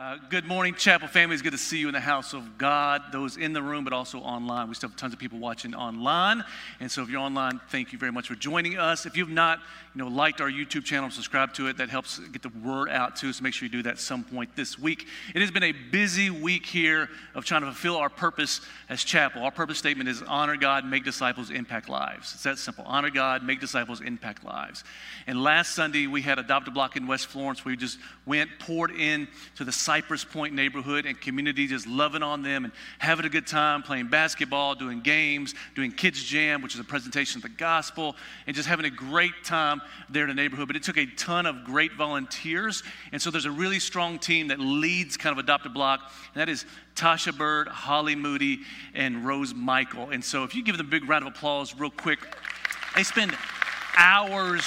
Uh, good morning, Chapel family. It's good to see you in the house of God, those in the room, but also online. We still have tons of people watching online. And so if you're online, thank you very much for joining us. If you've not, you know, liked our YouTube channel, subscribe to it. That helps get the word out too. So make sure you do that some point this week. It has been a busy week here of trying to fulfill our purpose as Chapel. Our purpose statement is honor God, make disciples, impact lives. It's that simple. Honor God, make disciples, impact lives. And last Sunday, we had Adopt a Block in West Florence. We just went, poured in to the Cypress Point neighborhood and community, just loving on them and having a good time, playing basketball, doing games, doing Kids Jam, which is a presentation of the gospel, and just having a great time there in the neighborhood. But it took a ton of great volunteers. And so there's a really strong team that leads kind of Adopt a Block, and that is Tasha Bird, Holly Moody, and Rose Michael. And so if you give them a big round of applause, real quick, they spend hours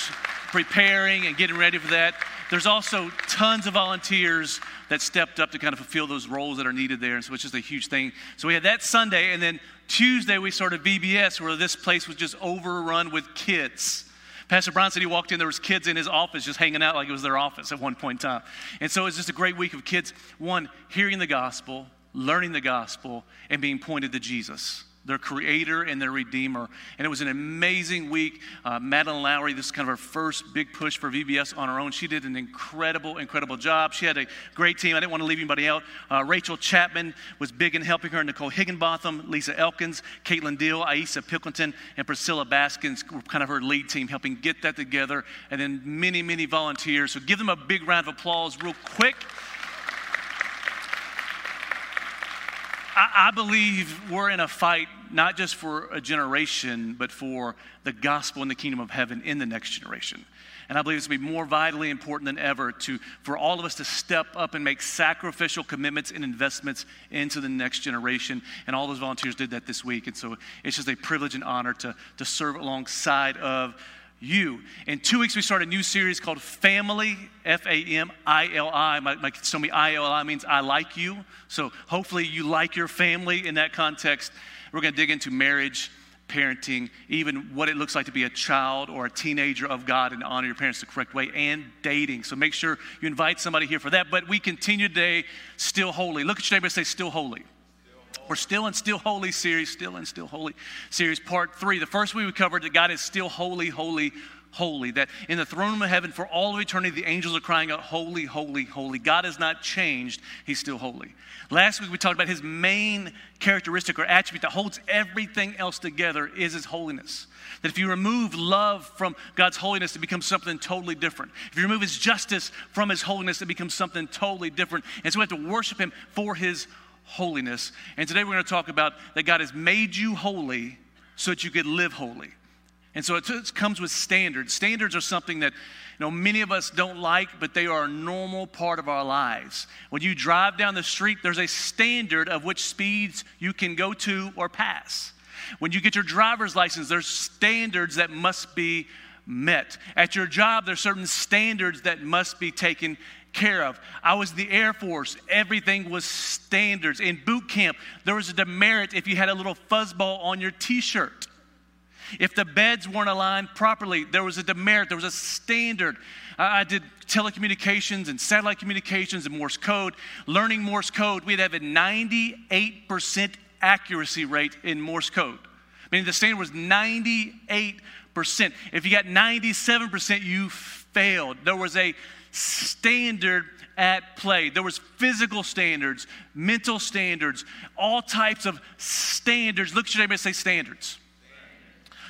preparing and getting ready for that. There's also tons of volunteers that stepped up to kind of fulfill those roles that are needed there. And so it's just a huge thing. So we had that Sunday, and then Tuesday we started VBS, where this place was just overrun with kids. Pastor Brown said he walked in, there was kids in his office just hanging out like it was their office at one point in time. And so it was just a great week of kids, one, hearing the gospel, learning the gospel, and being pointed to Jesus their creator and their redeemer. And it was an amazing week. Uh, Madeline Lowry, this is kind of her first big push for VBS on her own. She did an incredible, incredible job. She had a great team. I didn't want to leave anybody out. Uh, Rachel Chapman was big in helping her. Nicole Higginbotham, Lisa Elkins, Caitlin Deal, Aisa Pilkington, and Priscilla Baskins were kind of her lead team, helping get that together. And then many, many volunteers. So give them a big round of applause, real quick. I, believe we're in a fight not just for a generation, but for the gospel and the kingdom of heaven in the next generation. And I believe it's going to be more vitally important than ever to, for all of us to step up and make sacrificial commitments and investments into the next generation. And all those volunteers did that this week. And so it's just a privilege and honor to, to serve alongside of you. In two weeks, we start a new series called Family, F A M I L I. My, kids me I L I means I like you. So hopefully you like your family in that context. We're going to dig into marriage, parenting, even what it looks like to be a child or a teenager of God and honor your parents the correct way, and dating. So make sure you invite somebody here for that. But we continue today, still holy. Look at your neighbor and say, still holy. We're still in Still Holy series, still in Still Holy series, part three. The first week we covered that God is still holy, holy, holy. That in the throne room of heaven for all of eternity, the angels are crying out, Holy, holy, holy. God has not changed, He's still holy. Last week we talked about His main characteristic or attribute that holds everything else together is His holiness. That if you remove love from God's holiness, it becomes something totally different. If you remove His justice from His holiness, it becomes something totally different. And so we have to worship Him for His holiness. And today we're going to talk about that God has made you holy so that you could live holy. And so it, comes with standards. Standards are something that you know many of us don't like, but they are a normal part of our lives. When you drive down the street, there's a standard of which speeds you can go to or pass. When you get your driver's license, there's standards that must be met. At your job, there's certain standards that must be taken care of. I was the Air Force. Everything was standards. In boot camp, there was a demerit if you had a little fuzzball on your t shirt. If the beds weren't aligned properly, there was a demerit, there was a standard. I did telecommunications and satellite communications and Morse code. Learning Morse code, we'd have a 98% accuracy rate in Morse code. Meaning the standard was 98%. If you got 97%, you failed. There was a standard at play. There was physical standards, mental standards, all types of standards. Look at your neighbor and say standards.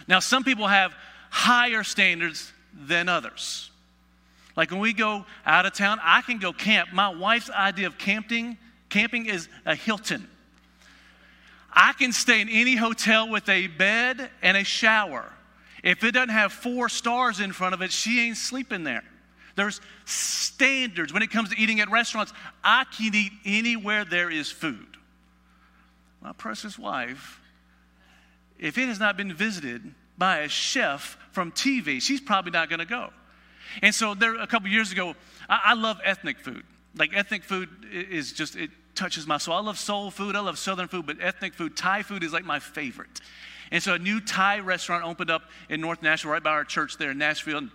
Now, some people have higher standards than others. Like when we go out of town, I can go camp. My wife's idea of camping, camping is a Hilton. I can stay in any hotel with a bed and a shower. If it doesn't have four stars in front of it, she ain't sleeping there. There's standards. When it comes to eating at restaurants, I can eat anywhere there is food. My precious wife, if it has not been visited by a chef from TV, she's probably not going to go. And so there, a couple years ago, I, I love ethnic food. Like ethnic food is just, it touches my soul. I love soul food, I love southern food, but ethnic food, Thai food is like my favorite. And so a new Thai restaurant opened up in North Nashville, right by our church there in Nashville.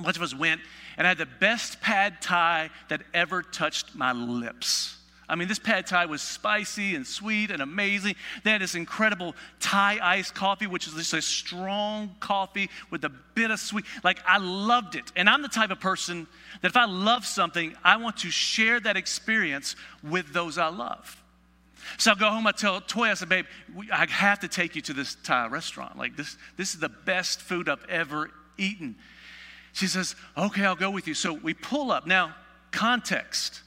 A bunch of us went, and I had the best pad thai that ever touched my lips. I mean, this pad thai was spicy and sweet and amazing. They had this incredible Thai iced coffee, which is just a strong coffee with a bit of sweet. Like, I loved it. And I'm the type of person that if I love something, I want to share that experience with those I love. So I go home, I tell Toy, I said, babe, I have to take you to this Thai restaurant. Like, this, this is the best food I've ever eaten. She says, okay, I'll go with you. So we pull up. Now, context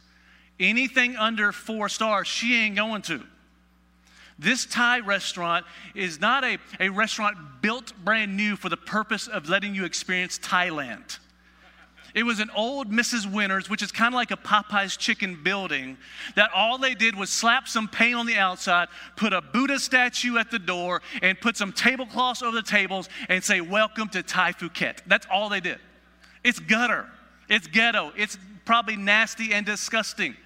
anything under four stars, she ain't going to. This Thai restaurant is not a, a restaurant built brand new for the purpose of letting you experience Thailand. It was an old Mrs. Winner's, which is kind of like a Popeye's chicken building, that all they did was slap some paint on the outside, put a Buddha statue at the door, and put some tablecloths over the tables and say, Welcome to Thai Phuket. That's all they did. It's gutter, it's ghetto, it's probably nasty and disgusting.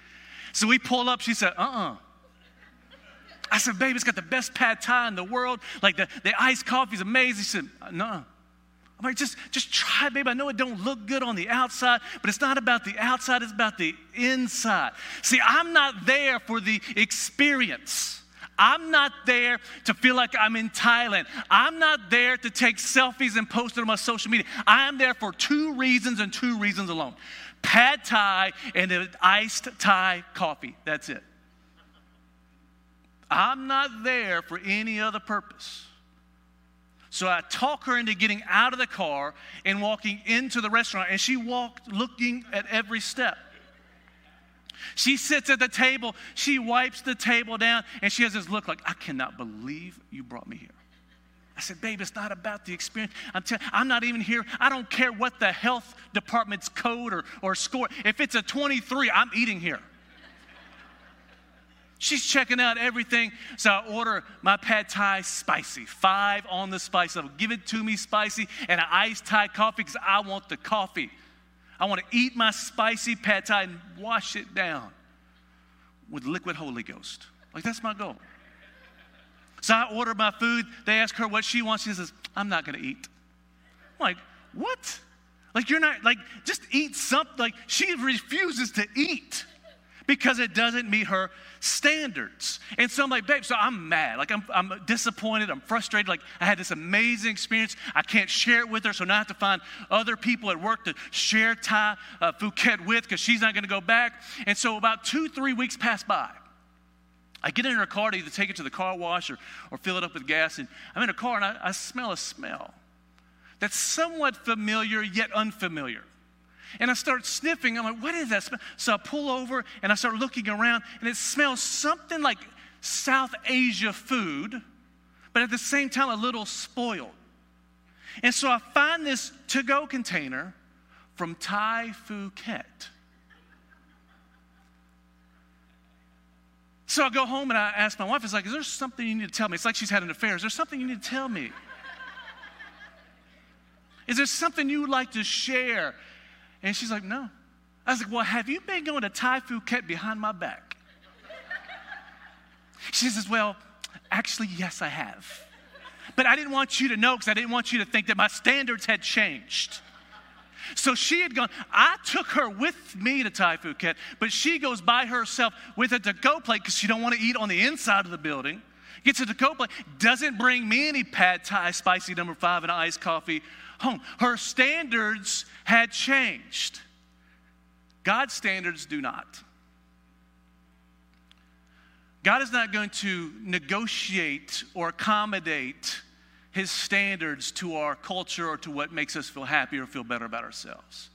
So we pull up, she said, Uh uh-uh. uh I said, Babe, it's got the best pad thai in the world. Like the, the iced coffee is amazing. She said, No. I'm like, just, just try it, babe. I know it don't look good on the outside, but it's not about the outside, it's about the inside. See, I'm not there for the experience. I'm not there to feel like I'm in Thailand. I'm not there to take selfies and post it on my social media. I am there for two reasons and two reasons alone pad thai and an iced Thai coffee. That's it. I'm not there for any other purpose. So I talk her into getting out of the car and walking into the restaurant, and she walked looking at every step. She sits at the table, she wipes the table down, and she has this look like, I cannot believe you brought me here. I said, babe, it's not about the experience. I'm, t- I'm not even here. I don't care what the health department's code or, or score. If it's a 23, I'm eating here. She's checking out everything. So I order my pad thai spicy, five on the spice level. Give it to me spicy and an iced Thai coffee because I want the coffee. I want to eat my spicy pad thai and wash it down with liquid Holy Ghost. Like that's my goal. So I order my food. They ask her what she wants. She says, I'm not going to eat. I'm like, what? Like, you're not, like, just eat something. Like, she refuses to eat because it doesn't meet her standards. And so I'm like, babe, so I'm mad. Like, I'm, I'm disappointed. I'm frustrated. Like, I had this amazing experience. I can't share it with her, so now I have to find other people at work to share Thai uh, Phuket with because she's not going to go back. And so about two, three weeks pass by. I get in her car to either take it to the car wash or, or fill it up with gas. And I'm in a car and I, I smell a smell that's somewhat familiar yet unfamiliar. And I start sniffing. I'm like, what is that? So I pull over and I start looking around, and it smells something like South Asia food, but at the same time, a little spoiled. And so I find this to go container from Thai Phuket. So I go home and I ask my wife, it's like, is there something you need to tell me? It's like she's had an affair. Is there something you need to tell me? Is there something you would like to share? And she's like, no. I was like, well, have you been going to Thai Phuket behind my back? She says, well, actually, yes, I have. But I didn't want you to know because I didn't want you to think that my standards had changed. So she had gone, I took her with me to Thai Phuket, but she goes by herself with a to-go plate because she don't want to eat on the inside of the building. Gets a to-go plate, doesn't bring me any pad thai spicy number five and iced coffee home. Her standards had changed. God's standards do not. God is not going to negotiate or accommodate his standards to our culture or to what makes us feel happy or feel better about ourselves.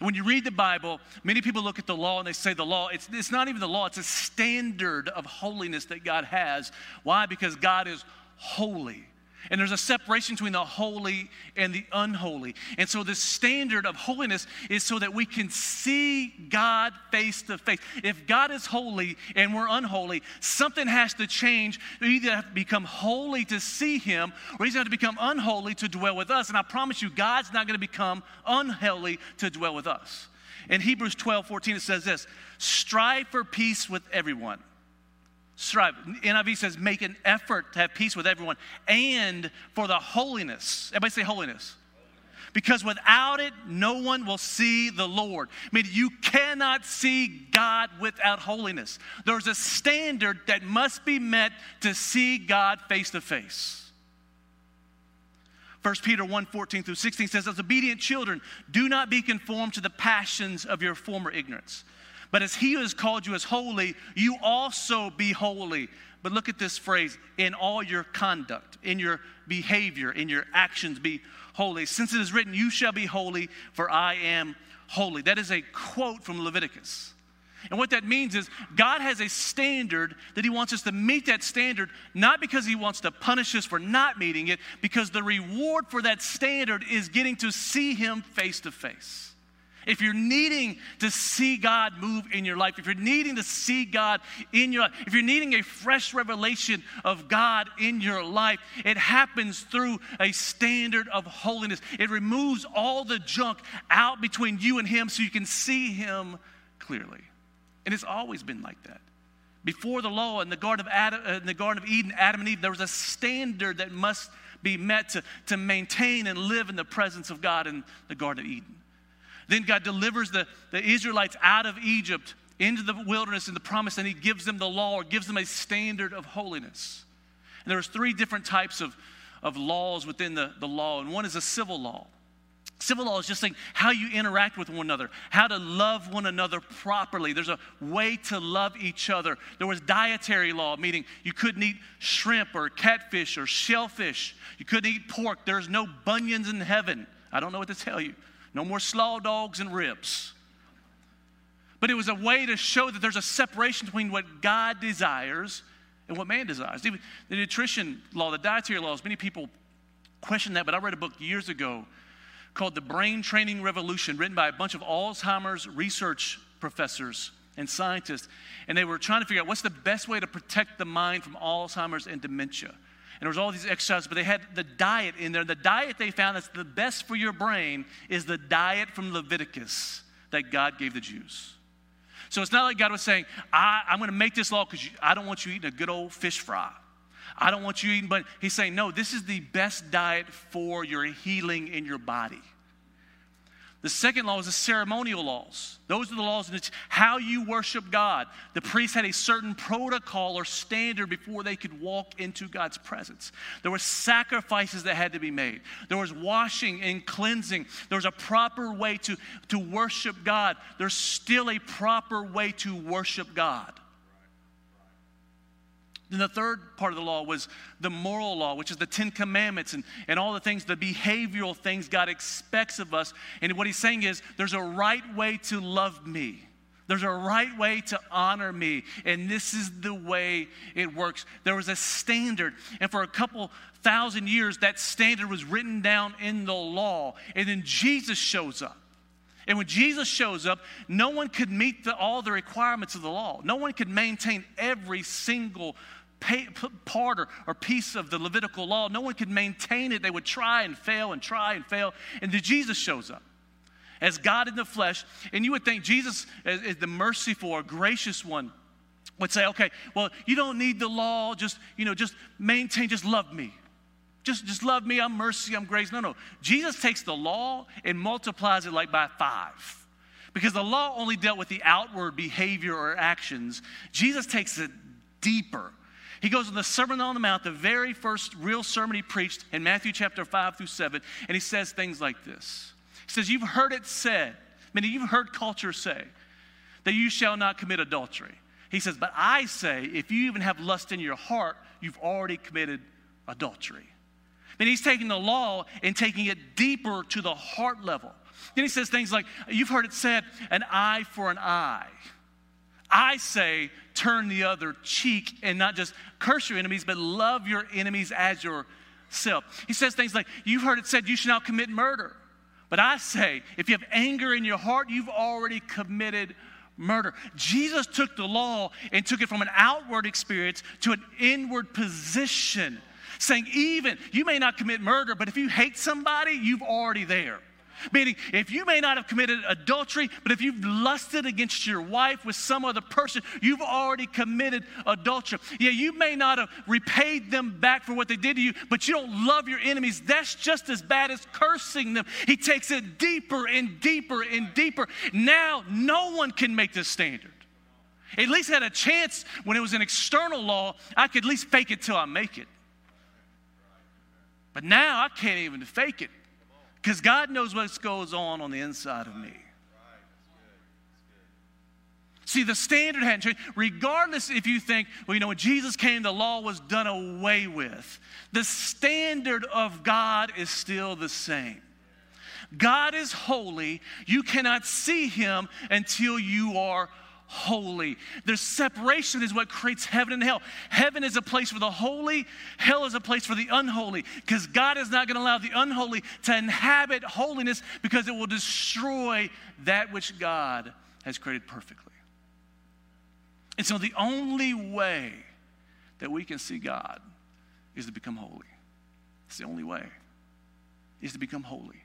When you read the Bible, many people look at the law and they say the law, it's, it's not even the law, it's a standard of holiness that God has. Why? Because God is holy. And there's a separation between the holy and the unholy. And so the standard of holiness is so that we can see God face to face. If God is holy and we're unholy, something has to change. We either have to become holy to see Him, or He's going to become unholy to dwell with us. And I promise you, God's not going to become unholy to dwell with us. In Hebrews 12 14, it says this strive for peace with everyone strive. NIV says, make an effort to have peace with everyone and for the holiness. Everybody say holiness. because without it, no one will see the Lord. I mean, you cannot see God without holiness. There's a standard that must be met to see God face to face. 1 Peter 1 14 through 16 says, As obedient children, do not be conformed to the passions of your former ignorance. But as he who has called you as holy, you also be holy. But look at this phrase in all your conduct, in your behavior, in your actions, be holy. Since it is written, You shall be holy, for I am holy. That is a quote from Leviticus. And what that means is God has a standard that He wants us to meet that standard, not because He wants to punish us for not meeting it, because the reward for that standard is getting to see Him face to face. If you're needing to see God move in your life, if you're needing to see God in your life, if you're needing a fresh revelation of God in your life, it happens through a standard of holiness. It removes all the junk out between you and Him so you can see Him clearly. And it's always been like that. Before the law in the Garden of, Adam, uh, in the Garden of Eden, Adam and Eve, there was a standard that must be met to, to maintain and live in the presence of God in the Garden of Eden. Then God delivers the, the Israelites out of Egypt into the wilderness in the promise, and He gives them the law or gives them a standard of holiness. And there's three different types of, of laws within the, the law, and one is a civil law. Civil law is just saying how you interact with one another, how to love one another properly. There's a way to love each other. There was dietary law, meaning you couldn't eat shrimp or catfish or shellfish. You couldn't eat pork. There's no bunions in heaven. I don't know what to tell you. No more slaw dogs and ribs. But it was a way to show that there's a separation between what God desires and what man desires. Even the nutrition law, the dietary laws, many people question that, but I read a book years ago called The Brain Training Revolution, written by a bunch of Alzheimer's research professors and scientists. And they were trying to figure out what's the best way to protect the mind from Alzheimer's and dementia. There was all these exercises, but they had the diet in there. The diet they found that's the best for your brain is the diet from Leviticus that God gave the Jews. So it's not like God was saying, I, am going to make this law because I don't want you eating a good old fish fry. I don't want you eating, but he's saying, no, this is the best diet for your healing in your body. The second law is the ceremonial laws. Those are the laws in which how you worship God. The priests had a certain protocol or standard before they could walk into God's presence. There were sacrifices that had to be made. There was washing and cleansing. There was a proper way to, to worship God. There's still a proper way to worship God. Then the third part of the law was the moral law, which is the Ten Commandments and, and all the things, the behavioral things God expects of us. And what he's saying is there's a right way to love me. There's a right way to honor me, and this is the way it works. There was a standard, and for a couple thousand years, that standard was written down in the law. And then Jesus shows up. And when Jesus shows up, no one could meet the, all the requirements of the law. No one could maintain every single part or, or piece of the Levitical law. No one could maintain it. They would try and fail and try and fail. And then Jesus shows up as God in the flesh. And you would think Jesus, is the merciful or gracious one, would say, okay, well, you don't need the law. Just, you know, just maintain, just love me. Just, just love me. I'm mercy. I'm grace. No, no. Jesus takes the law and multiplies it like by five. Because the law only dealt with the outward behavior or actions. Jesus takes it deeper. He goes in the Sermon on the Mount, the very first real sermon he preached in Matthew chapter 5 through 7, and he says things like this. He says, You've heard it said, meaning you've heard culture say, that you shall not commit adultery. He says, But I say, if you even have lust in your heart, you've already committed adultery. Then he's taking the law and taking it deeper to the heart level. Then he says things like, You've heard it said, an eye for an eye. I say, turn the other cheek and not just curse your enemies, but love your enemies as yourself. He says things like, You've heard it said, you should not commit murder. But I say, if you have anger in your heart, you've already committed murder. Jesus took the law and took it from an outward experience to an inward position saying, even you may not commit murder, but if you hate somebody, you've already there. Meaning, if you may not have committed adultery, but if you've lusted against your wife with some other person, you've already committed adultery. Yeah, you may not have repaid them back for what they did to you, but you don't love your enemies. That's just as bad as cursing them. He takes it deeper and deeper and deeper. Now, no one can make this standard. At least had a chance when it was an external law, I could at least fake it till I make it. But now I can't even fake it because God knows what goes on on the inside of me. See, the standard hadn't changed. Regardless if you think, well, you know, when Jesus came, the law was done away with. The standard of God is still the same. God is holy. You cannot see him until you are holy. There's separation is what creates heaven and hell. Heaven is a place for the holy, hell is a place for the unholy because God is not going to allow the unholy to inhabit holiness because it will destroy that which God has created perfectly. And so the only way that we can see God is to become holy. It's the only way is to become holy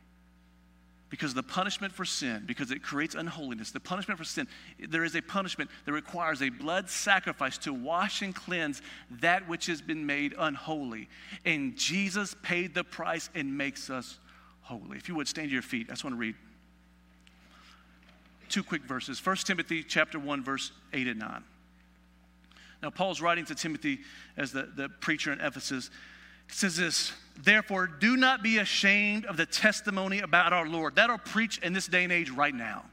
because the punishment for sin, because it creates unholiness, the punishment for sin, there is a punishment that requires a blood sacrifice to wash and cleanse that which has been made unholy. And Jesus paid the price and makes us holy. If you would stand to your feet, I just want to read two quick verses. 1 Timothy chapter 1, verse 8 and 9. Now, Paul's writing to Timothy as the, the preacher in Ephesus. He says this, therefore, do not be ashamed of the testimony about our Lord. That'll preach in this day and age right now.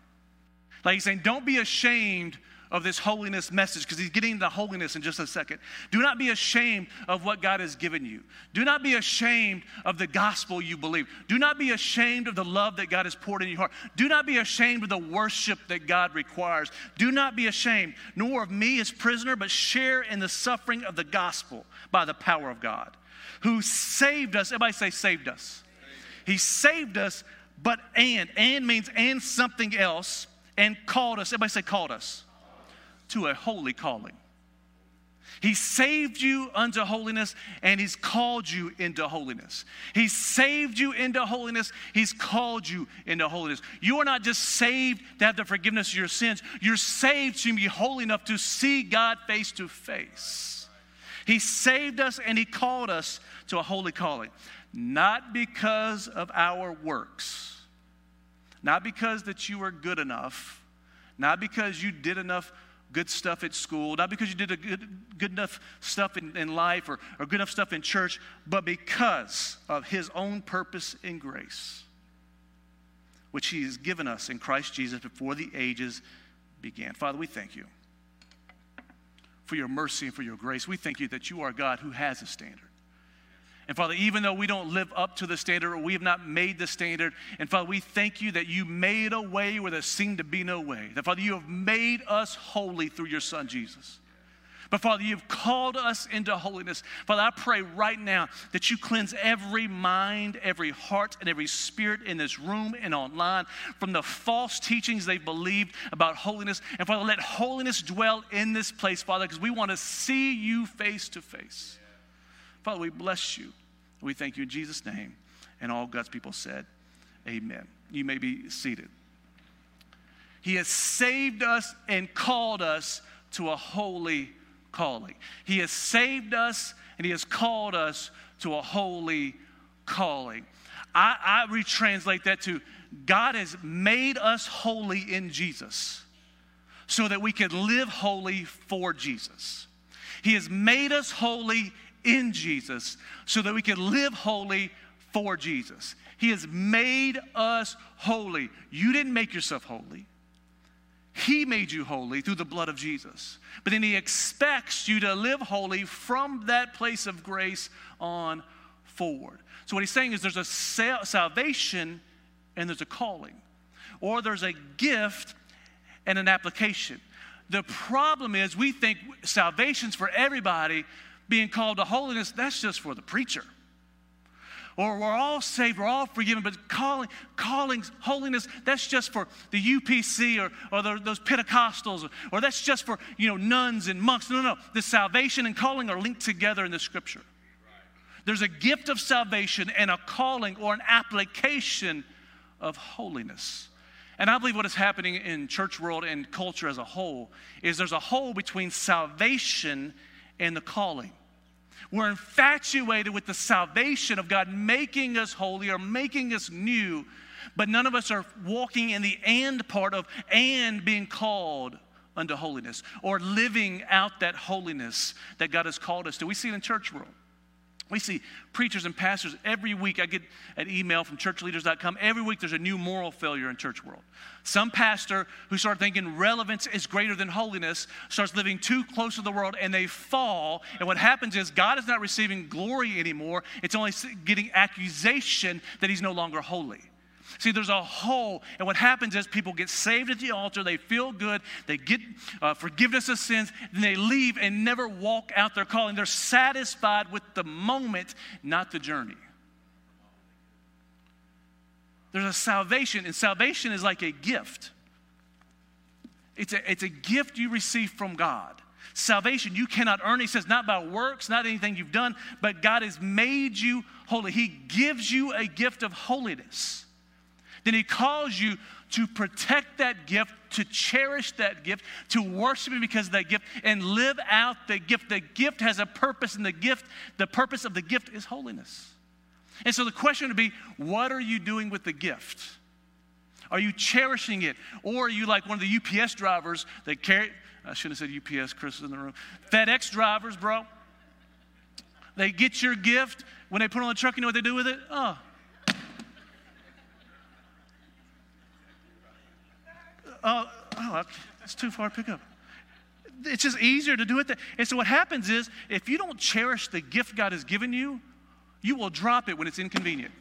Like he's saying, don't be ashamed of this holiness message because he's getting into holiness in just a second. Do not be ashamed of what God has given you. Do not be ashamed of the gospel you believe. Do not be ashamed of the love that God has poured in your heart. Do not be ashamed of the worship that God requires. Do not be ashamed, nor of me as prisoner, but share in the suffering of the gospel by the power of God who saved us. Everybody say, saved us. He saved us, but and. And means and something else, and called us. Everybody say, called us to a holy calling. He saved you unto holiness and He's called you into holiness. He saved you into holiness. He's called you into holiness. You are not just saved to have the forgiveness of your sins, you're saved to be holy enough to see God face to face. He saved us and He called us to a holy calling, not because of our works, not because that you were good enough, not because you did enough good stuff at school, not because you did a good, good enough stuff in, in life or, or good enough stuff in church, but because of His own purpose and grace, which He has given us in Christ Jesus before the ages began. Father, we thank you for your mercy and for your grace. We thank you that you are God who has a standard. And Father, even though we don't live up to the standard or we have not made the standard, and Father, we thank you that you made a way where there seemed to be no way. That Father, you have made us holy through your Son Jesus. But Father, you've called us into holiness. Father, I pray right now that you cleanse every mind, every heart, and every spirit in this room and online from the false teachings they've believed about holiness. And Father, let holiness dwell in this place, Father, because we want to see you face to face. Father, we bless you. We thank you in Jesus' name. And all God's people said, Amen. You may be seated. He has saved us and called us to a holy calling. He has saved us and He has called us to a holy calling. I, I retranslate that to God has made us holy in Jesus so that we can live holy for Jesus. He has made us holy in Jesus so that we can live holy for Jesus. He has made us holy. You didn't make yourself holy. He made you holy through the blood of Jesus. But then He expects you to live holy from that place of grace on forward. So, what He's saying is there's a salvation and there's a calling, or there's a gift and an application. The problem is we think salvation's for everybody, being called to holiness, that's just for the preacher or we're all saved, we're all forgiven, but calling, callings, holiness, that's just for the UPC or, or the, those Pentecostals, or, or that's just for, you know, nuns and monks. No, no, no. The salvation and calling are linked together in the scripture. There's a gift of salvation and a calling or an application of holiness. And I believe what is happening in church world and culture as a whole is there's a hole between salvation and the calling. We're infatuated with the salvation of God making us holy or making us new, but none of us are walking in the and part of and being called unto holiness or living out that holiness that God has called us to. We see it in church world. We see preachers and pastors every week. I get an email from churchleaders.com. Every week there's a new moral failure in church world. Some pastor who started thinking relevance is greater than holiness starts living too close to the world and they fall. And what happens is God is not receiving glory anymore. It's only getting accusation that he's no longer holy. See, there's a hole, and what happens is people get saved at the altar, they feel good, they get uh, forgiveness of sins, then they leave and never walk out their calling. They're satisfied with the moment, not the journey. There's a salvation, and salvation is like a gift. It's a, it's a gift you receive from God. Salvation you cannot earn. He says, not by works, not anything you've done, but God has made you holy. He gives you a gift of holiness then He calls you to protect that gift, to cherish that gift, to worship Him because of that gift, and live out the gift. The gift has a purpose, and the gift, the purpose of the gift is holiness. And so the question would be what are you doing with the gift? Are you cherishing it? Or are you like one of the UPS drivers that carry, I shouldn't have said UPS, Chris is in the room. FedEx drivers, bro. They get your gift. When they put on the truck, you know what they do with it? Oh, oh, oh, it's too far to pick up. It's just easier to do it. That, and so what happens is, if you don't cherish the gift God has given you, you will drop it when it's inconvenient.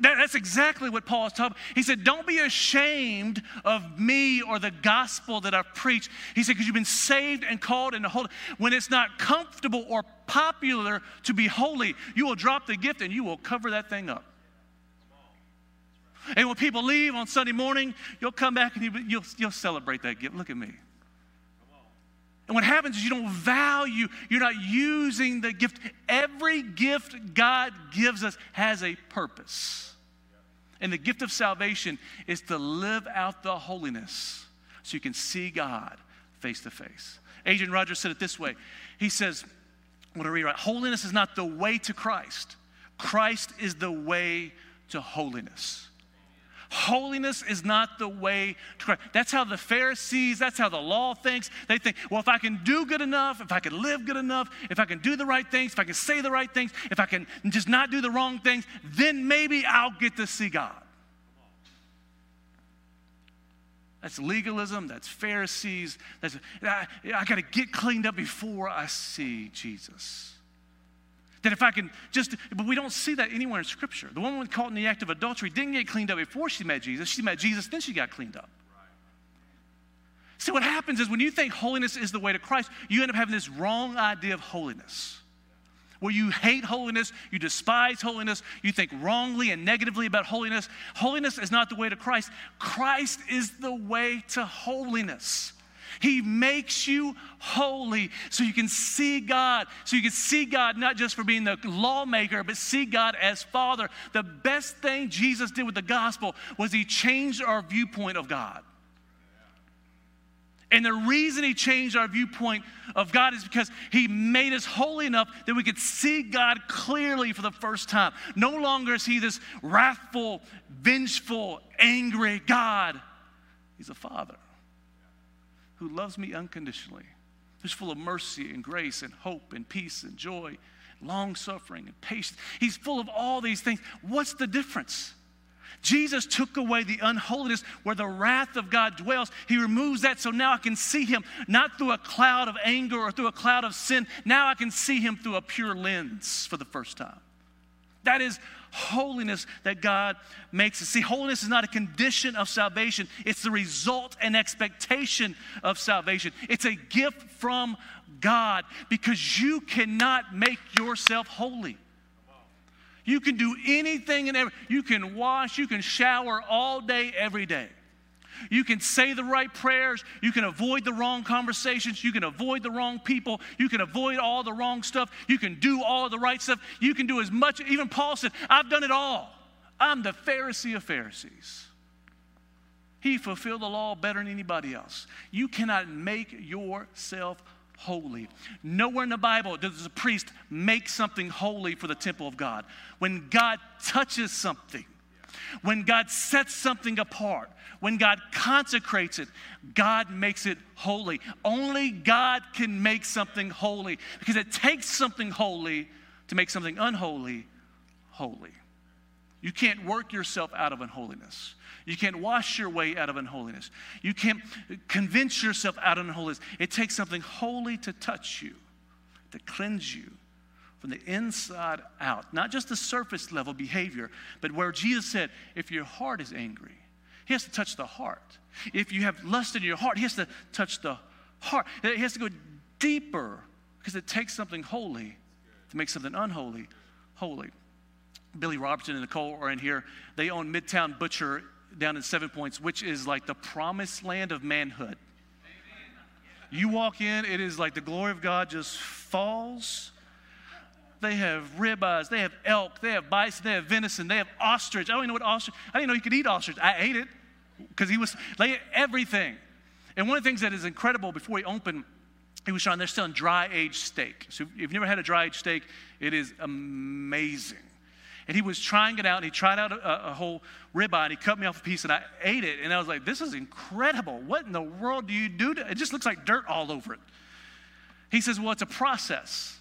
That, that's exactly what Paul is talking He said, Don't be ashamed of me or the gospel that I've preached. He said, Because you've been saved and called into holy. When it's not comfortable or popular to be holy, you will drop the gift and you will cover that thing up. And when people leave on Sunday morning, you'll come back and you'll, you'll celebrate that gift. Look at me. And what happens is you don't value, you're not using the gift. Every gift God gives us has a purpose. And the gift of salvation is to live out the holiness so you can see God face to face. Adrian Rogers said it this way He says, what I read right, holiness is not the way to Christ, Christ is the way to holiness. Holiness is not the way to Christ. That's how the Pharisees, that's how the law thinks. They think, well, if I can do good enough, if I can live good enough, if I can do the right things, if I can say the right things, if I can just not do the wrong things, then maybe I'll get to see God. That's legalism. That's Pharisees. That's, I, I got to get cleaned up before I see Jesus. That if I can just, but we don't see that anywhere in Scripture. The woman caught in the act of adultery didn't get cleaned up before she met Jesus. She met Jesus, then she got cleaned up. See, what happens is when you think holiness is the way to Christ, you end up having this wrong idea of holiness. Where you hate holiness, you despise holiness, you think wrongly and negatively about holiness. Holiness is not the way to Christ. Christ is the way to holiness. He makes you holy so you can see God, so you can see God not just for being the lawmaker, but see God as Father. The best thing Jesus did with the gospel was he changed our viewpoint of God. And the reason he changed our viewpoint of God is because he made us holy enough that we could see God clearly for the first time. No longer is he this wrathful, vengeful, angry God. He's a father who loves me unconditionally, who's full of mercy and grace and hope and peace and joy, long suffering and patience. He's full of all these things. What's the difference? Jesus took away the unholiness where the wrath of God dwells. He removes that so now I can see him not through a cloud of anger or through a cloud of sin. Now I can see him through a pure lens for the first time. That is holiness that God makes us. See, holiness is not a condition of salvation, it's the result and expectation of salvation. It's a gift from God because you cannot make yourself holy. You can do anything and every, you can wash, you can shower all day, every day. You can say the right prayers. You can avoid the wrong conversations. You can avoid the wrong people. You can avoid all the wrong stuff. You can do all the right stuff. You can do as much. Even Paul said, I've done it all. I'm the Pharisee of Pharisees. He fulfilled the law better than anybody else. You cannot make yourself holy. Nowhere in the Bible does a priest make something holy for the temple of God. When God touches something, when God sets something apart, when God consecrates it, God makes it holy. Only God can make something holy because it takes something holy to make something unholy holy. You can't work yourself out of unholiness. You can't wash your way out of unholiness. You can't convince yourself out of unholiness. It takes something holy to touch you, to cleanse you from the inside out. Not just the surface level behavior, but where Jesus said, if your heart is angry, he has to touch the heart. If you have lust in your heart, he has to touch the heart. He has to go deeper because it takes something holy to make something unholy holy. Billy Robertson and Nicole are in here. They own Midtown Butcher down in Seven Points, which is like the promised land of manhood. You walk in, it is like the glory of God just falls. They have ribeyes, they have elk, they have bison, they have venison, they have ostrich. I don't even know what ostrich. I didn't know you could eat ostrich. I ate it because he was like everything. And one of the things that is incredible before he opened, he was trying. They're selling dry aged steak. So if you've never had a dry aged steak, it is amazing. And he was trying it out, and he tried out a, a, whole ribeye, and he cut me off a piece, and I ate it, and I was like, "This is incredible! What in the world do you do? To, it just looks like dirt all over it." He says, "Well, it's a process."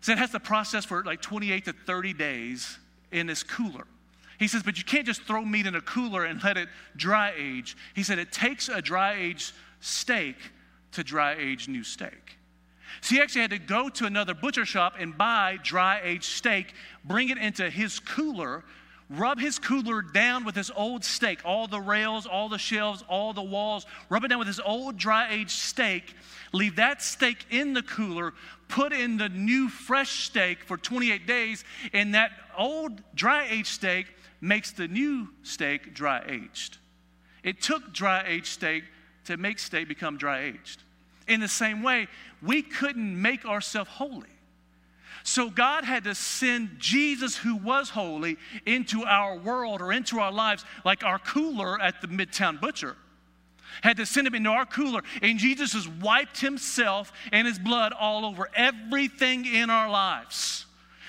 Said it has to process for like 28 to 30 days in this cooler. He says, "But you can't just throw meat in a cooler and let it dry age." He said, "It takes a dry aged steak to dry age new steak." So he actually had to go to another butcher shop and buy dry aged steak, bring it into his cooler, rub his cooler down with his old steak, all the rails, all the shelves, all the walls, rub it down with his old dry aged steak, leave that steak in the cooler, put in the new fresh steak for 28 days, and that old dry aged steak makes the new steak dry aged. It took dry aged steak to make steak become dry aged. In the same way, we couldn't make ourselves holy. So God had to send Jesus, who was holy, into our world or into our lives, like our cooler at the Midtown Butcher. Had to send him into our cooler, and Jesus has wiped himself and his blood all over everything in our lives.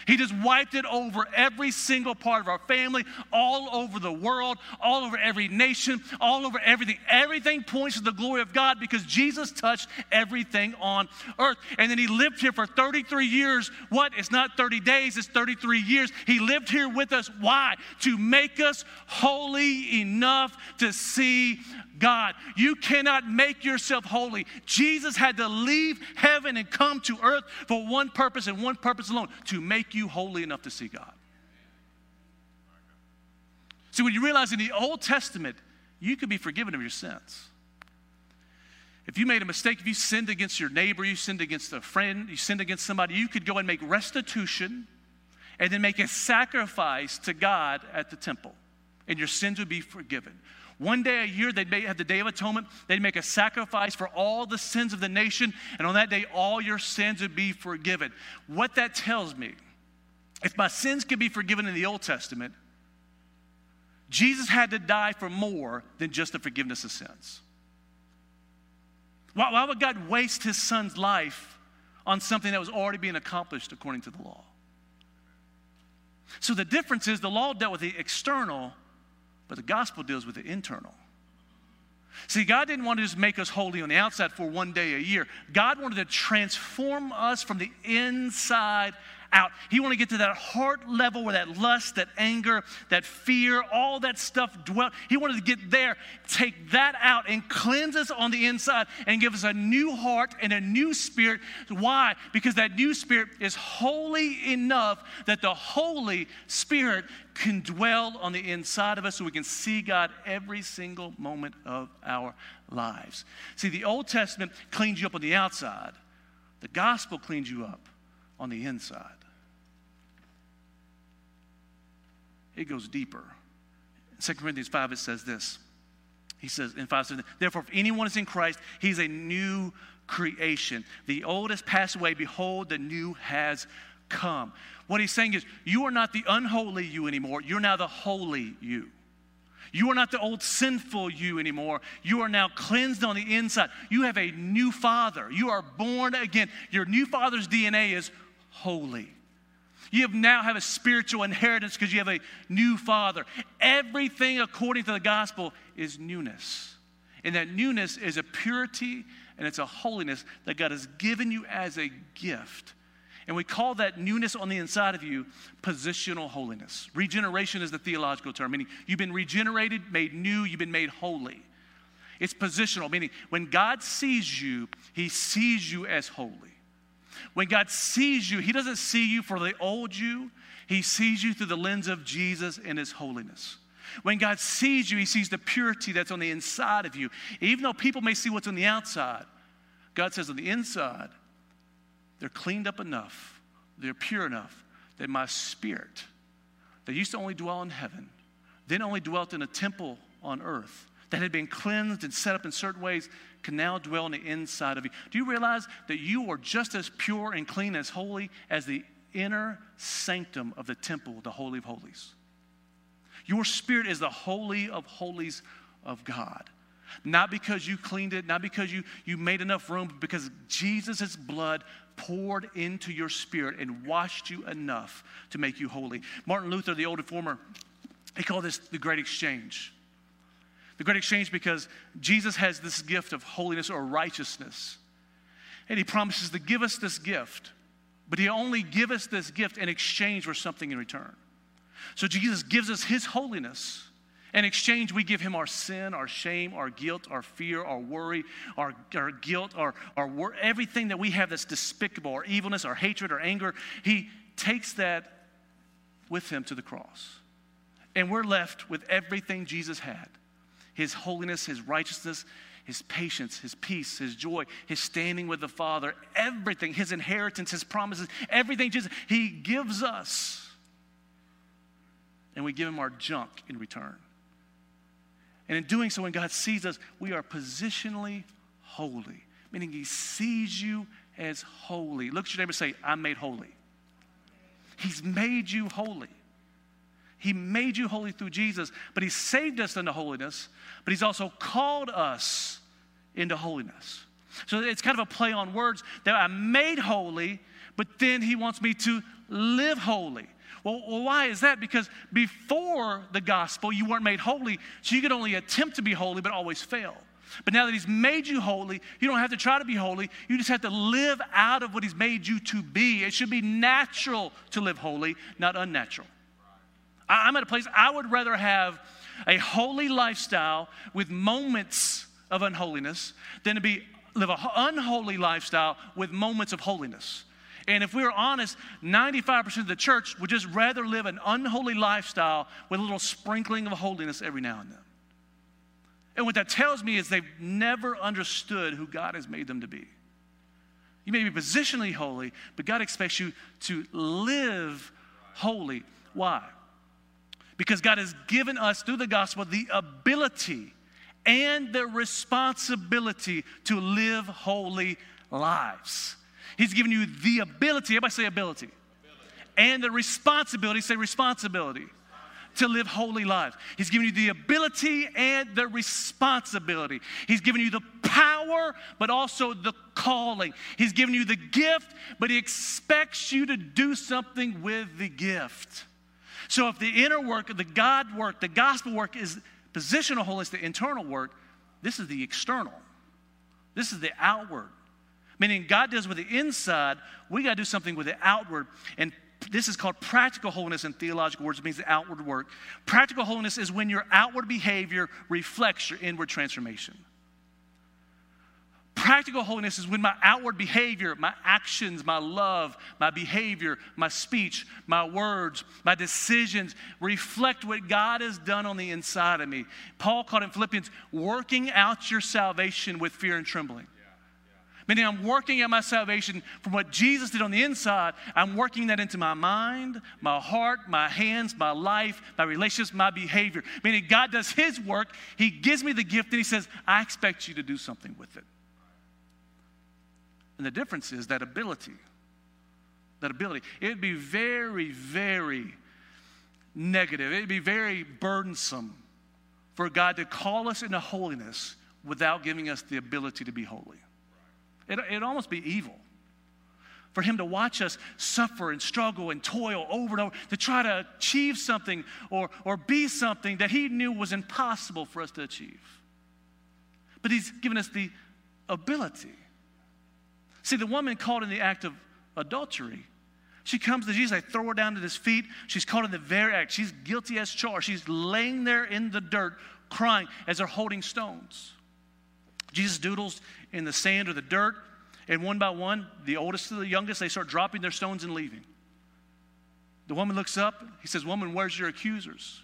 He just wiped it over every single part of our family, all over the world, all over every nation, all over everything. Everything points to the glory of God because Jesus touched everything on earth. And then he lived here for 33 years. What? It's not 30 days, it's 33 years. He lived here with us. Why? To make us holy enough to see God. You cannot make yourself holy. Jesus had to leave heaven and come to earth for one purpose and one purpose alone to make you holy enough to see God. See, when you realize in the Old Testament, you could be forgiven of your sins. If you made a mistake, if you sinned against your neighbor, you sinned against a friend, you sinned against somebody, you could go and make restitution and then make a sacrifice to God at the temple, and your sins would be forgiven. One day a year, they'd have the Day of Atonement. They'd make a sacrifice for all the sins of the nation, and on that day, all your sins would be forgiven. What that tells me, if my sins could be forgiven in the Old Testament, Jesus had to die for more than just the forgiveness of sins. Why, why would God waste his son's life on something that was already being accomplished according to the law? So the difference is the law dealt with the external, but the gospel deals with the internal. See, God didn't want to just make us holy on the outside for one day a year. God wanted to transform us from the inside out. He wanted to get to that heart level where that lust, that anger, that fear, all that stuff dwelt. He wanted to get there, take that out, and cleanse us on the inside and give us a new heart and a new spirit. Why? Because that new spirit is holy enough that the Holy Spirit can dwell on the inside of us so we can see God every single moment of our lives. See, the Old Testament cleans you up on the outside, the gospel cleans you up on the inside. It goes deeper. In 2 Corinthians 5, it says this. He says in 5 says, Therefore, if anyone is in Christ, he's a new creation. The old has passed away. Behold, the new has come. What he's saying is, you are not the unholy you anymore. You're now the holy you. You are not the old sinful you anymore. You are now cleansed on the inside. You have a new father. You are born again. Your new father's DNA is holy. You have now have a spiritual inheritance because you have a new father. Everything according to the gospel is newness. And that newness is a purity and it's a holiness that God has given you as a gift. And we call that newness on the inside of you positional holiness. Regeneration is the theological term, meaning you've been regenerated, made new, you've been made holy. It's positional, meaning when God sees you, he sees you as holy. When God sees you, he doesn't see you for the old you, he sees you through the lens of Jesus and his holiness. When God sees you, he sees the purity that's on the inside of you. Even though people may see what's on the outside, God says on the inside, they're cleaned up enough, they're pure enough that my spirit, that used to only dwell in heaven, then only dwelt in a temple on earth, that had been cleansed and set up in certain ways, can now dwell on the inside of you. Do you realize that you are just as pure and clean as holy as the inner sanctum of the temple, the Holy of Holies? Your spirit is the holy of holies of God. Not because you cleaned it, not because you, you made enough room, but because Jesus' blood poured into your spirit and washed you enough to make you holy. Martin Luther, the old reformer, he called this the great exchange. The great exchange because Jesus has this gift of holiness or righteousness. And he promises to give us this gift, but he only give us this gift in exchange for something in return. So Jesus gives us his holiness in exchange, we give him our sin, our shame, our guilt, our fear, our worry, our, our guilt, our, our wor- everything that we have that's despicable, our evilness, our hatred, our anger. He takes that with him to the cross. And we're left with everything Jesus had his holiness, his righteousness, his patience, his peace, his joy, his standing with the Father, everything, his inheritance, his promises, everything Jesus, he gives us. And we give him our junk in return. And in doing so, when God sees us, we are positionally holy, meaning He sees you as holy. Look at your neighbor say, I'm made holy. He's made you holy. He made you holy through Jesus, but He saved us into holiness, but He's also called us into holiness. So it's kind of a play on words that I'm made holy, but then He wants me to live holy. Well, well, why is that? Because before the gospel, you weren't made holy, so you could only attempt to be holy, but always fail. But now that He's made you holy, you don't have to try to be holy. You just have to live out of what He's made you to be. It should be natural to live holy, not unnatural. I'm at a place I would rather have a holy lifestyle with moments of unholiness than to be live an unholy lifestyle with moments of holiness. And if we are honest, 95% of the church would just rather live an unholy lifestyle with a little sprinkling of holiness every now and then. And what that tells me is they've never understood who God has made them to be. You may be positionally holy, but God expects you to live holy. Why? Because God has given us through the gospel the ability and the responsibility to live holy lives. He's given you the ability, everybody say ability, ability. and the responsibility, say responsibility, to live holy lives. He's given you the ability and the responsibility. He's given you the power, but also the calling. He's given you the gift, but He expects you to do something with the gift. So if the inner work, of the God work, the gospel work is positional holiness, the internal work, this is the external. This is the outward. Meaning, God does with the inside, we got to do something with the outward. And this is called practical holiness in theological words. It means the outward work. Practical holiness is when your outward behavior reflects your inward transformation. Practical holiness is when my outward behavior, my actions, my love, my behavior, my speech, my words, my decisions reflect what God has done on the inside of me. Paul called in Philippians, working out your salvation with fear and trembling. Meaning, I'm working at my salvation from what Jesus did on the inside. I'm working that into my mind, my heart, my hands, my life, my relationships, my behavior. Meaning, God does His work. He gives me the gift, and He says, I expect you to do something with it. And the difference is that ability that ability. It would be very, very negative. It would be very burdensome for God to call us into holiness without giving us the ability to be holy. It, it'd almost be evil for him to watch us suffer and struggle and toil over and over to try to achieve something or, or be something that he knew was impossible for us to achieve. But he's given us the ability. See, the woman caught in the act of adultery, she comes to Jesus, they throw her down at his feet. She's caught in the very act. She's guilty as charged. She's laying there in the dirt, crying as they're holding stones. Jesus doodles in the sand or the dirt. And one by one, the oldest to the youngest, they start dropping their stones and leaving. The woman looks up. He says, Woman, where's your accusers?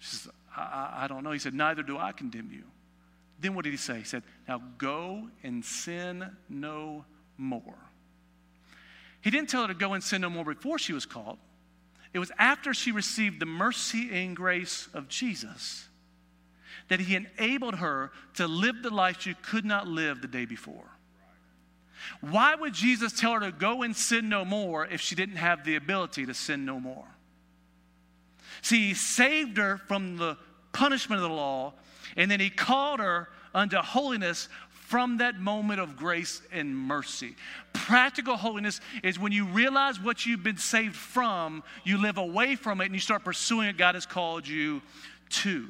She says, I, I, I don't know. He said, Neither do I condemn you. Then what did he say? He said, Now go and sin no more. He didn't tell her to go and sin no more before she was called. It was after she received the mercy and grace of Jesus that he enabled her to live the life she could not live the day before. Why would Jesus tell her to go and sin no more if she didn't have the ability to sin no more? See, he saved her from the punishment of the law, and then he called her unto holiness from that moment of grace and mercy. Practical holiness is when you realize what you've been saved from, you live away from it, and you start pursuing what God has called you to.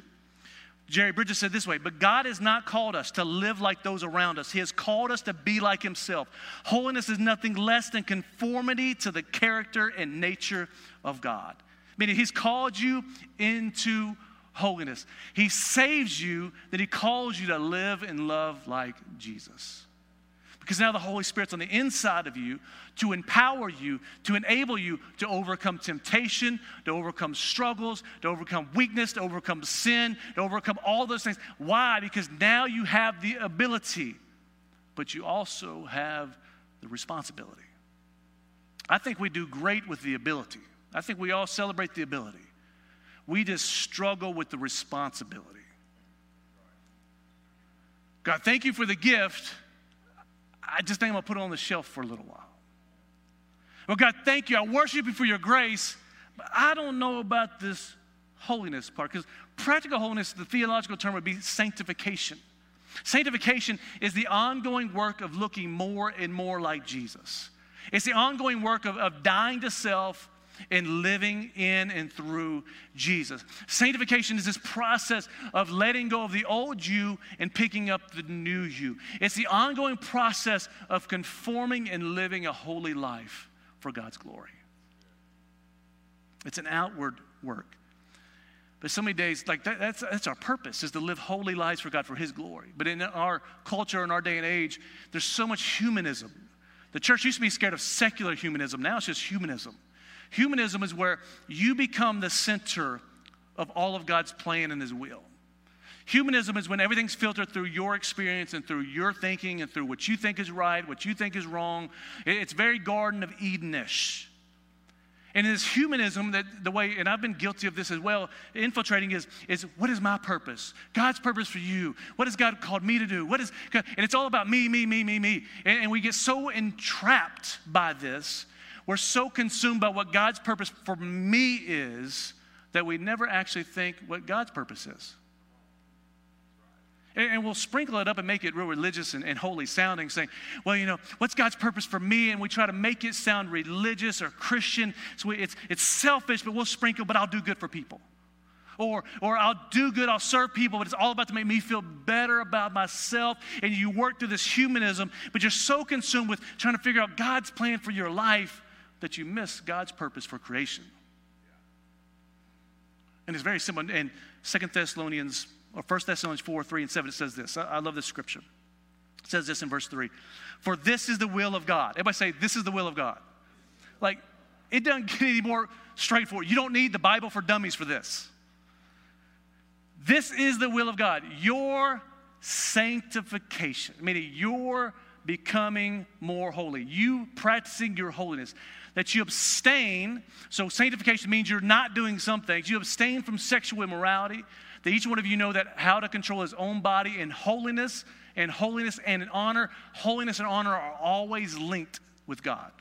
Jerry Bridges said this way, but God has not called us to live like those around us. He has called us to be like Himself. Holiness is nothing less than conformity to the character and nature of God. Meaning, He's called you into holiness. He saves you, then He calls you to live and love like Jesus. Because now the Holy Spirit's on the inside of you to empower you, to enable you to overcome temptation, to overcome struggles, to overcome weakness, to overcome sin, to overcome all those things. Why? Because now you have the ability, but you also have the responsibility. I think we do great with the ability. I think we all celebrate the ability. We just struggle with the responsibility. God, thank you for the gift I just think I'm going to put it on the shelf for a little while. Well, God, thank you. I worship you for your grace, but I don't know about this holiness part because practical holiness, the theological term would be sanctification. Sanctification is the ongoing work of looking more and more like Jesus. It's the ongoing work of, of dying to self and living in and through Jesus. Sanctification is this process of letting go of the old you and picking up the new you. It's the ongoing process of conforming and living a holy life for God's glory. It's an outward work. But so many days, like that, that's, that's our purpose, is to live holy lives for God, for His glory. But in our culture, in our day and age, there's so much humanism. The church used to be scared of secular humanism. Now it's just humanism. Humanism is where you become the center of all of God's plan and His will. Humanism is when everything's filtered through your experience and through your thinking and through what you think is right, what you think is wrong. It's very Garden of Edenish. And it is humanism that the way, and I've been guilty of this as well, infiltrating is, is what is my purpose? God's purpose for you. What has God called me to do? What is? And it's all about me, me, me, me, me. And, and we get so entrapped by this we're so consumed by what God's purpose for me is that we never actually think what God's purpose is. And, we'll sprinkle it up and make it real religious and, and, holy sounding, saying, well, you know, what's God's purpose for me? And we try to make it sound religious or Christian. So it's, it's selfish, but we'll sprinkle, but I'll do good for people. Or, or I'll do good, I'll serve people, but it's all about to make me feel better about myself. And you work through this humanism, but you're so consumed with trying to figure out God's plan for your life that you miss God's purpose for creation. And it's very simple. In Second Thessalonians, or First Thessalonians 4, 3, and 7, it says this. I, love this scripture. It says this in verse 3 For this is the will of God. Everybody say, This is the will of God. Like, it doesn't get any more straightforward. You don't need the Bible for dummies for this. This is the will of God. Your sanctification, meaning your becoming more holy, you practicing your holiness that you abstain. So, sanctification means you're not doing some things. You abstain from sexual immorality. That each one of you know that how to control his own body in holiness and holiness and in honor. Holiness and honor are always linked with God.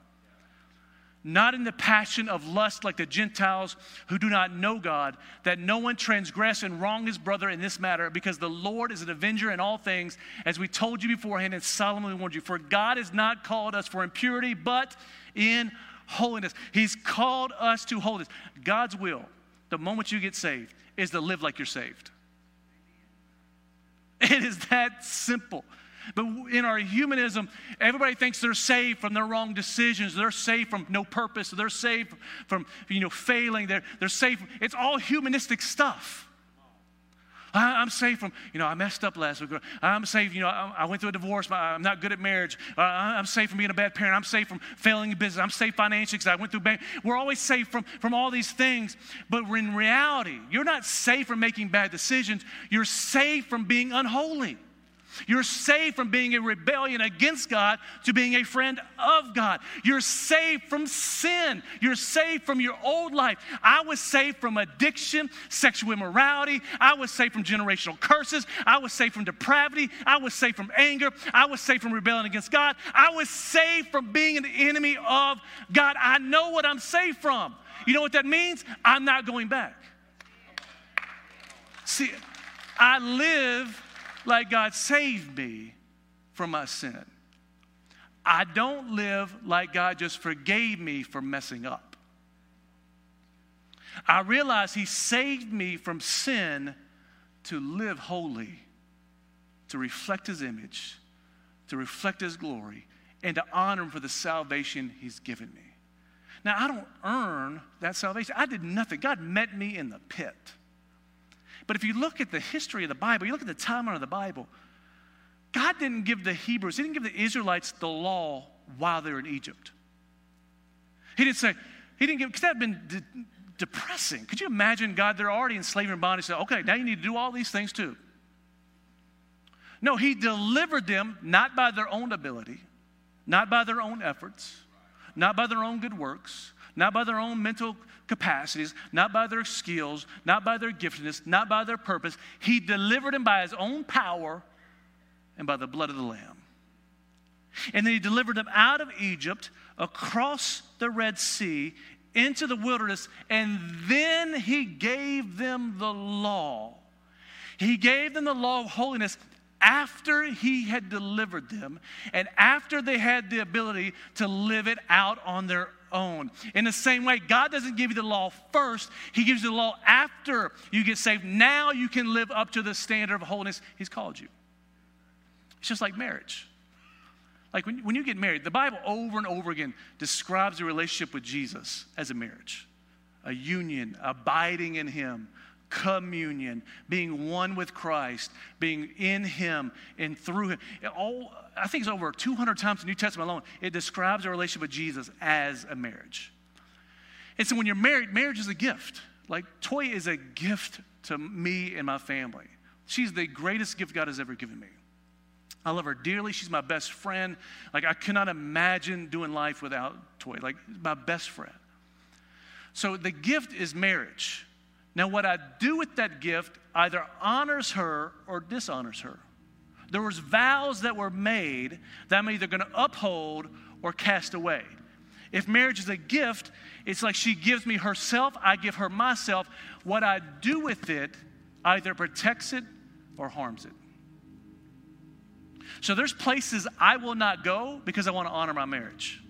Not in the passion of lust like the Gentiles who do not know God, that no one transgress and wrong his brother in this matter, because the Lord is an avenger in all things, as we told you beforehand and solemnly warned you. For God has not called us for impurity, but in holiness. He's called us to holiness. God's will, the moment you get saved, is to live like you're saved. It is that simple. But in our humanism, everybody thinks they're saved from their wrong decisions. They're saved from no purpose. They're saved from you know failing. They're, they're saved. From, it's all humanistic stuff. I, am saved from, you know, I messed up last week. I'm saved, you know, I, I went through a divorce. I'm not good at marriage. Uh, I'm saved from being a bad parent. I'm saved from failing in business. I'm saved financially because I went through bank. We're always saved from, from all these things. But in reality, you're not saved from making bad decisions. You're saved from being unholy. You're saved from being a rebellion against God to being a friend of God. You're saved from sin. You're saved from your old life. I was saved from addiction, sexual immorality. I was saved from generational curses. I was saved from depravity. I was saved from anger. I was saved from rebellion against God. I was saved from being an enemy of God. I know what I'm saved from. You know what that means? I'm not going back. See, I live like God saved me from my sin. I don't live like God just forgave me for messing up. I realize He saved me from sin to live holy, to reflect His image, to reflect His glory, and to honor Him for the salvation He's given me. Now, I don't earn that salvation. I did nothing. God met me in the pit. But if you look at the history of the Bible, you look at the timeline of the Bible, God didn't give the Hebrews, He didn't give the Israelites the law while they were in Egypt. He didn't say, He didn't give, because that have been de- depressing. Could you imagine God, they're already in slavery and bondage, okay, now you need to do all these things too. No, He delivered them not by their own ability, not by their own efforts, not by their own good works, not by their own mental capacities, not by their skills, not by their giftedness, not by their purpose. He delivered them by his own power and by the blood of the Lamb. And then he delivered them out of Egypt, across the Red Sea, into the wilderness, and then he gave them the law. He gave them the law of holiness after he had delivered them and after they had the ability to live it out on their own. In the same way, God doesn't give you the law first, He gives you the law after you get saved. Now you can live up to the standard of holiness He's called you. It's just like marriage. Like when, when you get married, the Bible over and over again describes a relationship with Jesus as a marriage, a union, abiding in Him, communion, being one with Christ, being in Him and through Him. All, I think it's over 200 times in the New Testament alone, it describes a relationship with Jesus as a marriage. And so when you're married, marriage is a gift. Like, Toy is a gift to me and my family. She's the greatest gift God has ever given me. I love her dearly. She's my best friend. Like, I cannot imagine doing life without Toy. Like, my best friend. So, the gift is marriage. Now, what I do with that gift either honors her or dishonors her. There was vows that were made that I'm either going to uphold or cast away. If marriage is a gift, it's like she gives me herself, I give her myself. What I do with it either protects it or harms it. So there's places I will not go because I want to honor my marriage.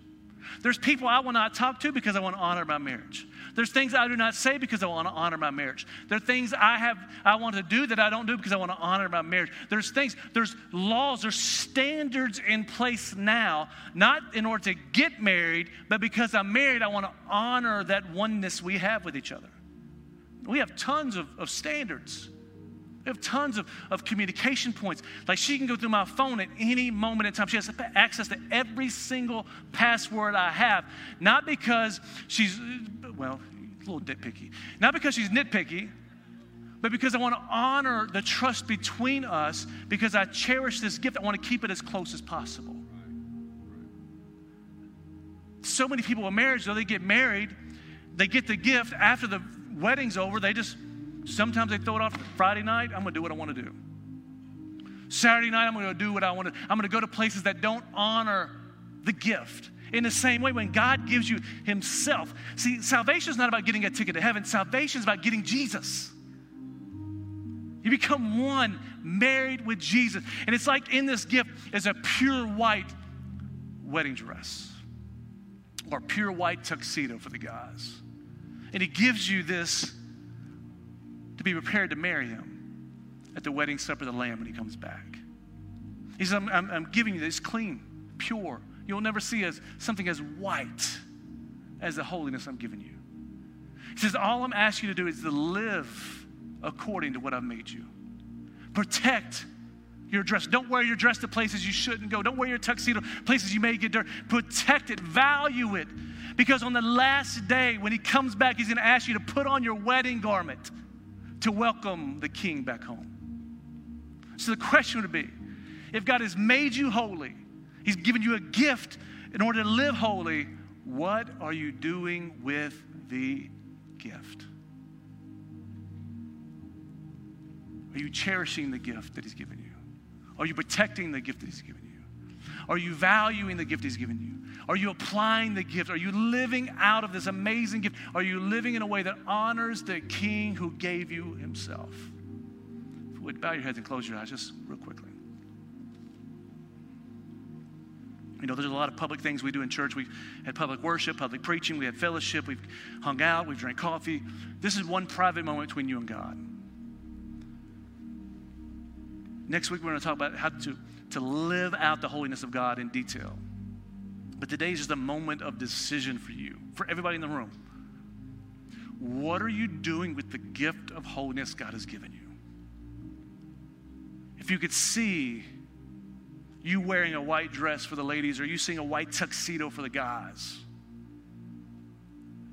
There's people I will not talk to because I want to honor my marriage. There's things I do not say because I want to honor my marriage. There are things I have I want to do that I don't do because I want to honor my marriage. There's things, there's laws, there's standards in place now, not in order to get married, but because I'm married, I want to honor that oneness we have with each other. We have tons of, of standards. Have tons of, of communication points. Like she can go through my phone at any moment in time. She has access to every single password I have. Not because she's, well, a little nitpicky. Not because she's nitpicky, but because I want to honor the trust between us because I cherish this gift. I want to keep it as close as possible. So many people in marriage, though they get married, they get the gift after the wedding's over, they just Sometimes they throw it off Friday night, I'm going to do what I want to do. Saturday night, I'm going to do what I want to. I'm going to go to places that don't honor the gift. In the same way, when God gives you Himself, see, salvation is not about getting a ticket to heaven, salvation is about getting Jesus. You become one, married with Jesus. And it's like in this gift is a pure white wedding dress or pure white tuxedo for the guys. And He gives you this be prepared to marry Him at the wedding supper of the Lamb when He comes back. He says, I'm, I'm, I'm giving you this clean, pure. You'll never see as something as white as the holiness I'm giving you. He says, All I'm asking you to do is to live according to what I've made you. Protect your dress. Don't wear your dress to places you shouldn't go. Don't wear your tuxedo places you may get dirt. Protect it, value it. Because on the last day, when he comes back, he's going to ask you to put on your wedding garment to welcome the king back home. So the question would be if God has made you holy, he's given you a gift in order to live holy, what are you doing with the gift? Are you cherishing the gift that He's given you? Are you protecting the gift that He's given you? Are you valuing the gift He's given you? Are you applying the gift? Are you living out of this amazing gift? Are you living in a way that honors the King who gave you Himself? If you would bow your heads and close your eyes just real quickly. You know, there's a lot of public things we do in church. We've had public worship, public preaching, we had fellowship, we've hung out, we've drank coffee. This is one private moment between you and God. Next week, we're going to talk about how to, to live out the holiness of God in detail. But today is just a moment of decision for you, for everybody in the room. What are you doing with the gift of holiness God has given you? If you could see you wearing a white dress for the ladies or you seeing a white tuxedo for the guys,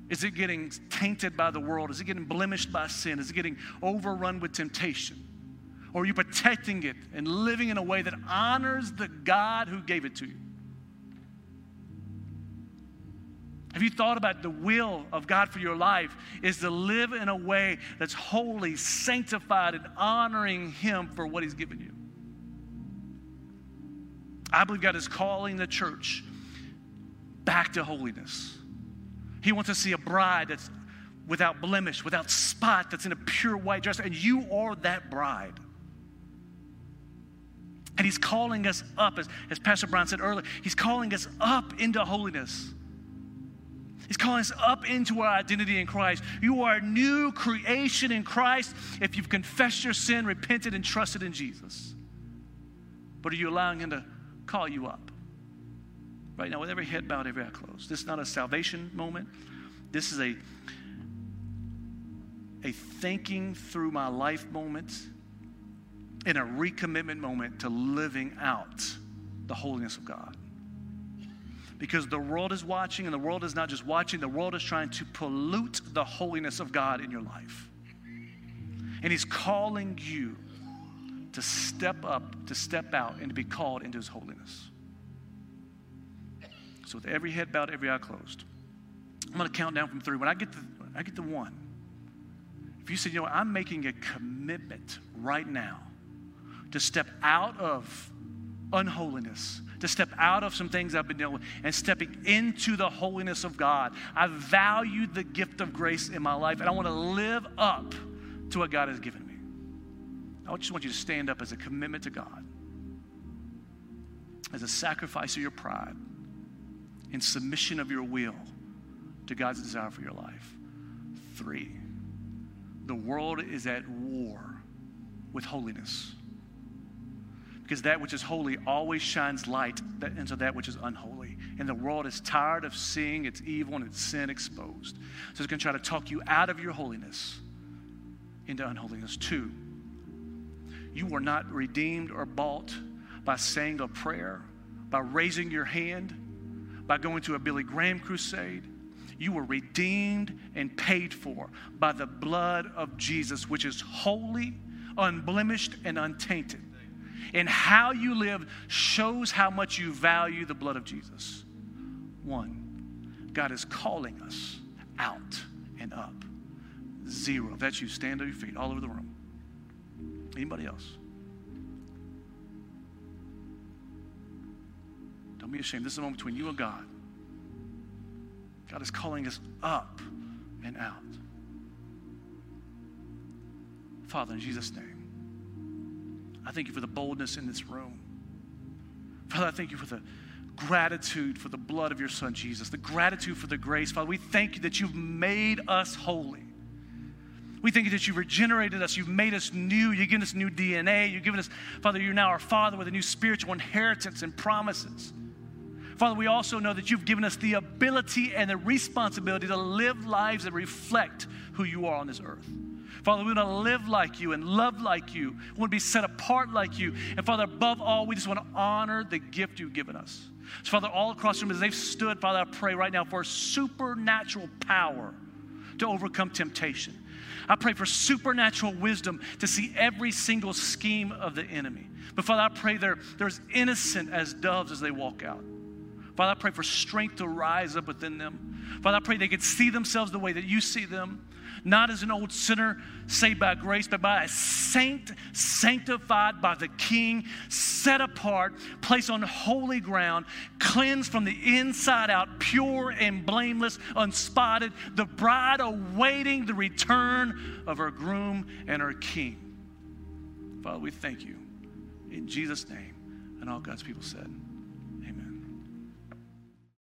is it getting tainted by the world? Is it getting blemished by sin? Is it getting overrun with temptation? Or are you protecting it and living in a way that honors the God who gave it to you? Have you thought about the will of God for your life is to live in a way that's holy, sanctified, and honoring Him for what He's given you? I believe God is calling the church back to holiness. He wants to see a bride that's without blemish, without spot, that's in a pure white dress, and you are that bride. And he's calling us up, as, as Pastor Brown said earlier, he's calling us up into holiness. He's calling us up into our identity in Christ. You are a new creation in Christ if you've confessed your sin, repented, and trusted in Jesus. But are you allowing Him to call you up? Right now, with every head bowed, every eye closed. This is not a salvation moment. This is a, a thinking through my life moment in a recommitment moment to living out the holiness of God. Because the world is watching, and the world is not just watching, the world is trying to pollute the holiness of God in your life. And He's calling you to step up, to step out, and to be called into His holiness. So, with every head bowed, every eye closed, I'm going to count down from three. When I get to, I get to one, if you say, you know I'm making a commitment right now to step out of unholiness, to step out of some things I've been dealing with, and stepping into the holiness of God. I value the gift of grace in my life, and I want to live up to what God has given me. I just want you to stand up as a commitment to God, as a sacrifice of your pride, in submission of your will to God's desire for your life. Three, the world is at war with holiness because that which is holy always shines light into that which is unholy. And the world is tired of seeing its evil and its sin exposed. So it's going to try to talk you out of your holiness into unholiness. Two, you were not redeemed or bought by saying a prayer, by raising your hand, by going to a Billy Graham crusade. You were redeemed and paid for by the blood of Jesus, which is holy, unblemished, and untainted and how you live shows how much you value the blood of Jesus. One, God is calling us out and up. Zero. If that's you, stand on your feet all over the room. Anybody else? Don't be ashamed. This is a moment between you and God. God is calling us up and out. Father, in Jesus' name, I thank you for the boldness in this room. Father, I thank you for the gratitude for the blood of your Son, Jesus, the gratitude for the grace. Father, we thank you that you've made us holy. We thank you that you've regenerated us. You've made us new. You've given us new DNA. You've given us, Father, you're now our Father with a new spiritual inheritance and promises. Father, we also know that you've given us the ability and the responsibility to live lives that reflect who you are on this earth. Father, we want to live like you and love like you. We want to be set apart like you. And Father, above all, we just want to honor the gift you've given us. So, Father, all across the room, as they've stood, Father, I pray right now for supernatural power to overcome temptation. I pray for supernatural wisdom to see every single scheme of the enemy. But Father, I pray they're, they're as innocent as doves as they walk out. Father, I pray for strength to rise up within them. Father, I pray they could see themselves the way that you see them not as an old sinner saved by grace, but by a saint sanctified by the King, set apart, placed on holy ground, cleansed from the inside out, pure and blameless, unspotted, the bride awaiting the return of her groom and her King. Father, we thank you. In Jesus' name, and all God's people said.